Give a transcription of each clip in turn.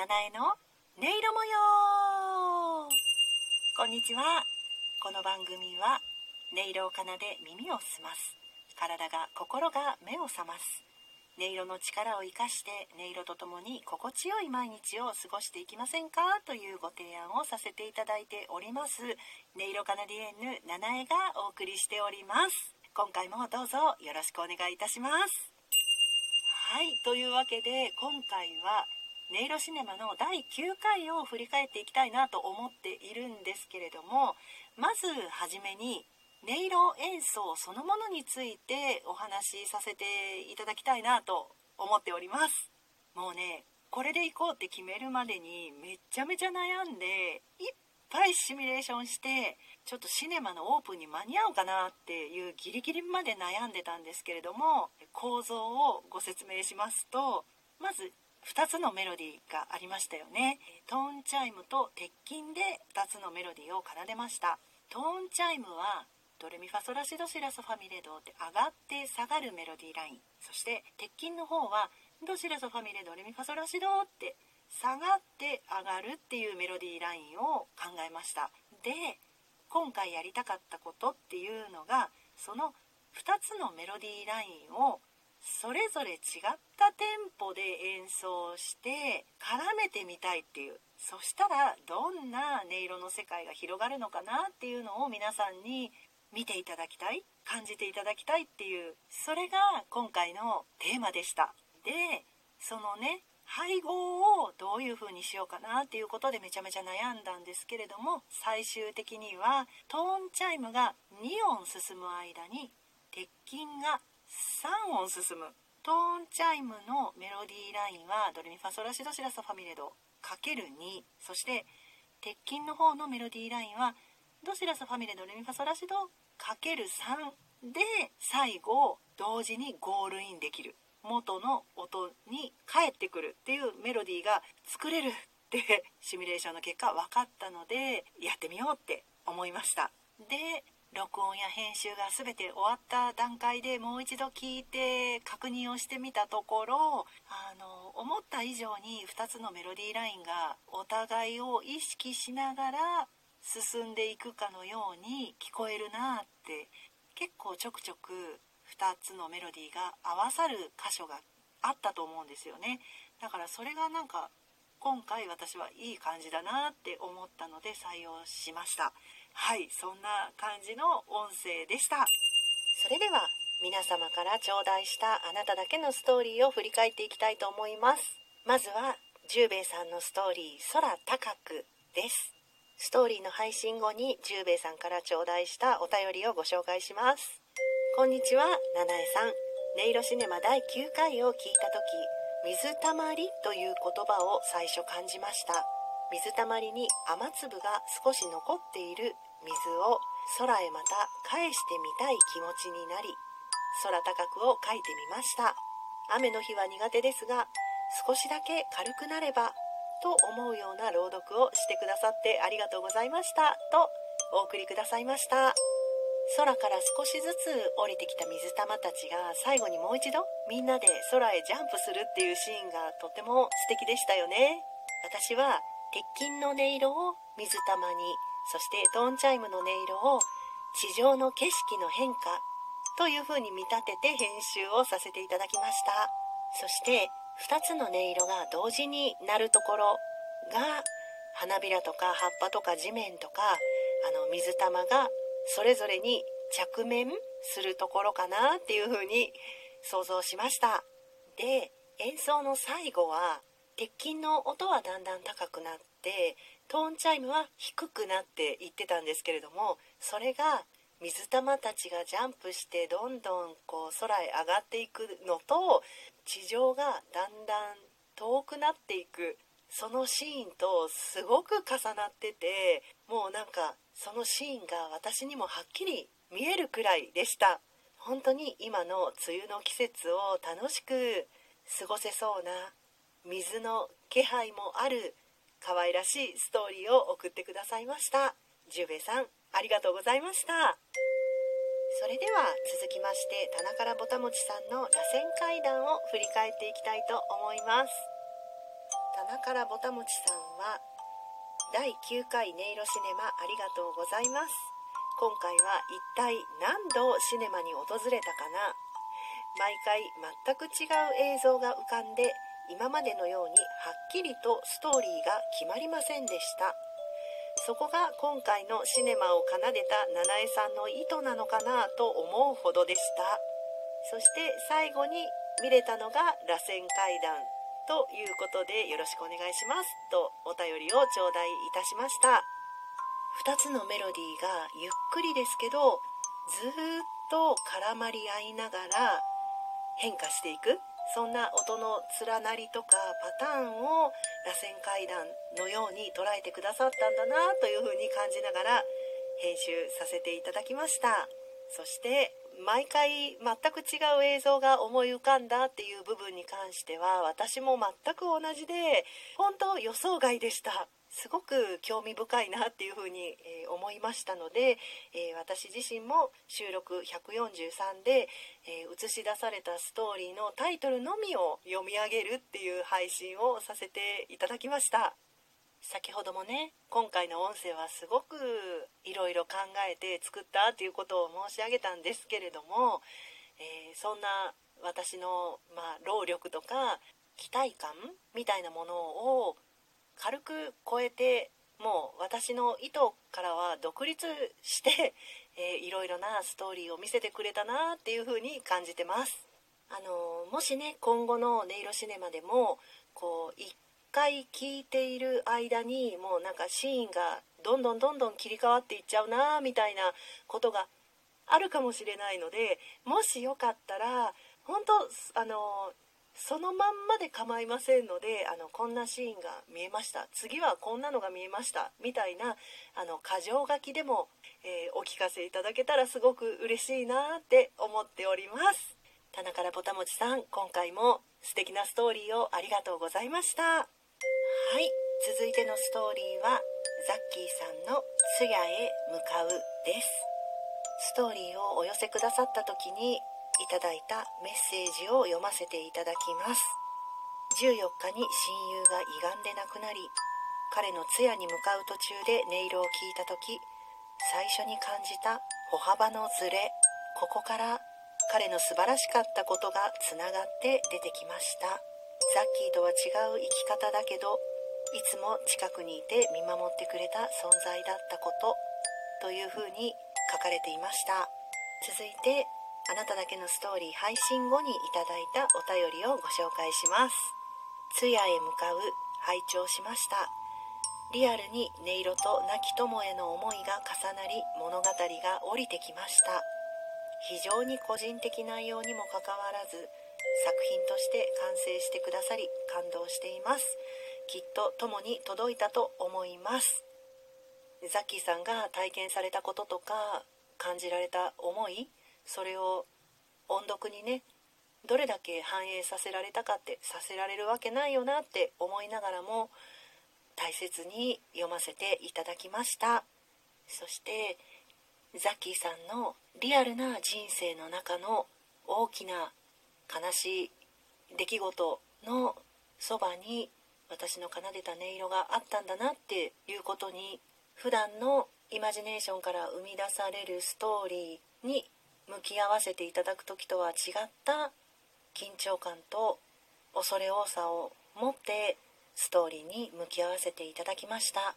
七重の音色模様。こんにちは。この番組は音色を奏で耳を澄ます。体が心が目を覚ます。音色の力を生かして音色とともに心地よい毎日を過ごしていきませんか？というご提案をさせていただいております。音色カナディエンヌ七重がお送りしております。今回もどうぞよろしくお願いいたします。はい。というわけで今回は音色シネマの第9回を振り返っていきたいなと思っているんですけれどもまずはじめに音色演奏そのものについてお話しさせていただきたいなと思っております。もうねこれで行こうって決めるまでにめっちゃめちゃ悩んでいっぱいシミュレーションしてちょっとシネマのオープンに間に合うかなっていうギリギリまで悩んでたんですけれども構造をご説明しますとまず2つのメロディーがありましたよね。トーンチャイムと鉄琴で2つのメロディーを奏でました。トーンチャイムはドレミファソラシドシラソファミレドって上がって下がるメロディーライン。そして鉄琴の方はドシラソファミレドレミファソラシドって下がって上がるっていうメロディーラインを考えました。で今回やりたかったことっていうのがその2つのメロディーラインをそれぞれ違ったテンポで演奏して絡めてみたいっていう。そしたらどんな音色の世界が広がるのかなっていうのを皆さんに見ていただきたい感じていただきたいっていう。それが今回のテーマでした。でそのね配合をどういう風にしようかなっていうことでめちゃめちゃ悩んだんですけれども最終的にはトーンチャイムが2音進む間に鉄琴が3音進むトーンチャイムのメロディーラインはドレミファソラシドシラソファミレド ×2 そして鉄琴の方のメロディーラインはドシラソファミレドレミファソラシド ×3 で最後同時にゴールインできる元の音に返ってくるっていうメロディーが作れるってシミュレーションの結果分かったのでやってみようって思いました。で録音や編集が全て終わった段階でもう一度聞いて確認をしてみたところあの思った以上に2つのメロディーラインがお互いを意識しながら進んでいくかのように聞こえるなって結構ちょくちょく2つのメロディーが合わさる箇所があったと思うんですよね。だからそれがなんか今回私はいい感じだなって思ったので採用しました。はいそんな感じの音声でした。それでは皆様から頂戴したあなただけのストーリーを振り返っていきたいと思います。まずは十兵衛さんのストーリー空高くです。ストーリーの配信後に十兵衛さんから頂戴したお便りをご紹介します。こんにちは七重さん。音色シネマ第9回を聞いた時水たまりという言葉を最初感じました。水たまりに雨粒が少し残っている水を空へまた返してみたい気持ちになり空高くを書いてみました。雨の日は苦手ですが少しだけ軽くなればと思うような朗読をしてくださってありがとうございました。とお送りくださいました。空から少しずつ降りてきた水玉たちが最後にもう一度みんなで空へジャンプするっていうシーンがとても素敵でしたよね。私は鉄琴の音色を水玉にそしてトーンチャイムの音色を地上の景色の変化という風に見立てて編集をさせていただきました。そして2つの音色が同時になるところが花びらとか葉っぱとか地面とかあの水玉がそれぞれに着面するところかなっていう風に想像しました。で演奏の最後は鉄琴の音はだんだん高くなってトーンチャイムは低くなっていってたんですけれどもそれが水玉たちがジャンプしてどんどんこう空へ上がっていくのと地上がだんだん遠くなっていく。そのシーンとすごく重なっててもうなんかそのシーンが私にもはっきり見えるくらいでした。本当に今の梅雨の季節を楽しく過ごせそうな水の気配もある可愛らしいストーリーを送ってくださいました。十兵衛さんありがとうございました。それでは続きまして棚からぼたもちさんの螺旋階段を振り返っていきたいと思います。棚棚からぼたもちさんは第9回音色シネマありがとうございます。今回は一体何度シネマに訪れたかな。毎回全く違う映像が浮かんで今までのようにはっきりとストーリーが決まりませんでした。そこが今回のシネマを奏でた七重さんの意図なのかなと思うほどでした。そして最後に見れたのが螺旋階段ということでよろしくお願いします。とお便りを頂戴いたしました。2つのメロディーがゆっくりですけどずっと絡まり合いながら変化していく。そんな音の連なりとかパターンを螺旋階段のように捉えてくださったんだなというふうに感じながら編集させていただきました。そして毎回全く違う映像が思い浮かんだっていう部分に関しては私も全く同じで本当予想外でした。すごく興味深いなっていうふうに、え思いましたので、え私自身も収録143で、え映し出されたストーリーのタイトルのみを読み上げるっていう配信をさせていただきました。先ほどもね今回の音声はすごくいろいろ考えて作ったっていうことを申し上げたんですけれども、え、そんな私の、まあ、労力とか期待感みたいなものを軽く超えてもう私の意図からは独立して、えー、いろいろなストーリーを見せてくれたなっていう風に感じてます。あのもしね今後の音色シネマでもこう回聞いている間にもうなんかシーンがどんどんどんどん切り替わっていっちゃうなみたいなことがあるかもしれないのでもしよかったら本当あのそのまんまで構いませんのであのこんなシーンが見えました。次はこんなのが見えました。みたいなあの箇条書きでも、えー、お聞かせいただけたらすごく嬉しいなって思っております。棚からぼたもちさん今回も素敵なストーリーをありがとうございました。はい。続いてのストーリーはザッキーさんの「通夜へ向かう」です。ストーリーをお寄せくださった時にいただいたメッセージを読ませていただきます。14日に親友が胃がんで亡くなり彼の通夜に向かう途中で音色を聞いた時最初に感じた歩幅のズレここから彼の素晴らしかったことがつながって出てきました。ザッキーとは違う生き方だけどいつも近くにいて見守ってくれた存在だったことというふうに書かれていました。続いてあなただけのストーリー配信後にいただいたお便りをご紹介します。通夜へ向かう拝聴しました。リアルに音色と亡き友への思いが重なり物語が降りてきました。非常に個人的内容にもかかわらず作品として完成してくださり感動しています。きっと共に届いたと思います。ザッキーさんが体験されたこととか感じられた思い？それを音読にねどれだけ反映させられたかってさせられるわけないよなって思いながらも大切に読ませていただきました。そしてザッキーさんのリアルな人生の中の大きな悲しい出来事のそばに私の奏でた音色があったんだなっていうことに普段のイマジネーションから生み出されるストーリーに向き合わせていただく時とは違った緊張感と恐れ多さを持ってストーリーに向き合わせていただきました。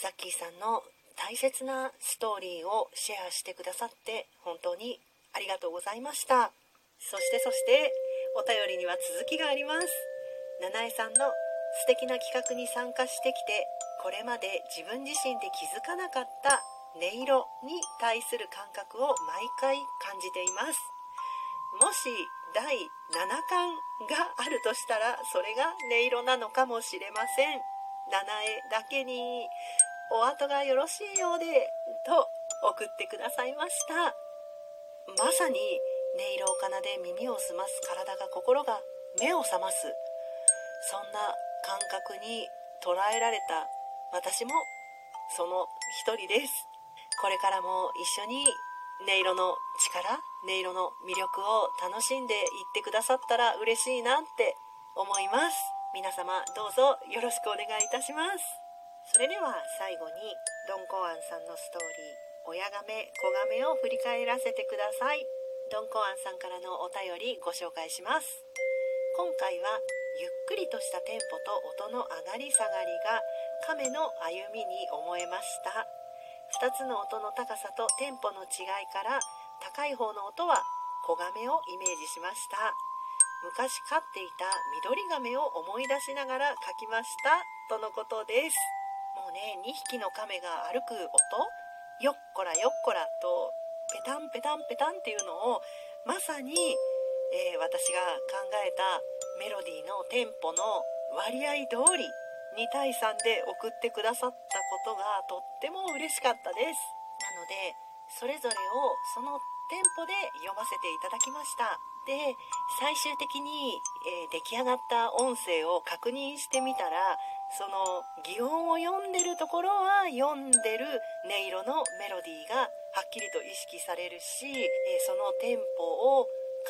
ザッキーさんの大切なストーリーをシェアしてくださって本当にありがとうございました。そしてそしてお便りには続きがあります。七重さんの素敵な企画に参加してきてこれまで自分自身で気づかなかった音色に対する感覚を毎回感じています。もし第7巻があるとしたらそれが音色なのかもしれません。七重だけにお後がよろしいようでと送ってくださいました。まさに音色を奏で耳を澄ます体が心が目を覚ます。そんな感覚に捉えられた私もその一人です。これからも一緒に音色の力音色の魅力を楽しんでいってくださったら嬉しいなって思います。皆様どうぞよろしくお願いいたします。それでは最後にドン・コアンさんのストーリー親亀子亀を振り返らせてください。ドン・コアンさんからのお便りご紹介します。今回はゆっくりとしたテンポと音の上がり下がりが亀の歩みに思えました。2つの音の高さとテンポの違いから高い方の音は子亀をイメージしました。昔飼っていた緑亀を思い出しながら描きました。とのことです。もうね2匹の亀が歩く音。よっこらよっこらとペタンペタンペタンっていうのをまさに、えー、私が考えたメロディーのテンポの割合通り2対3で送ってくださったことがとっても嬉しかったです。なのでそれぞれをそのテンポで読ませていただきました。で最終的に、えー、出来上がった音声を確認してみたらその擬音を読んでるところは読んでる音色のメロディーがはっきりと意識されるし、えー、そのテンポを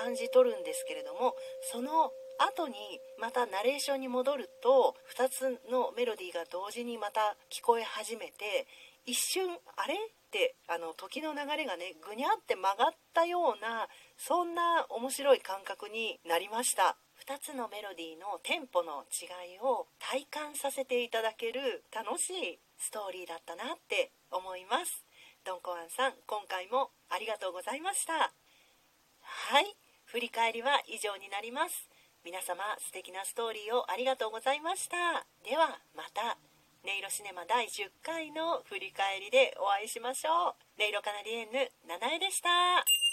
感じ取るんですけれどもその後にまたナレーションに戻ると2つのメロディーが同時にまた聞こえ始めて一瞬あれ？ってあの時の流れがねぐにゃって曲がったようなそんな面白い感覚になりました。2つのメロディーのテンポの違いを体感させていただける楽しいストーリーだったなって思います。ドンコアンさん今回もありがとうございました。はい。振り返りは以上になります。皆様素敵なストーリーをありがとうございました。ではまた音色シネマ第10回の振り返りでお会いしましょう。音色カナディエンヌ七重でした。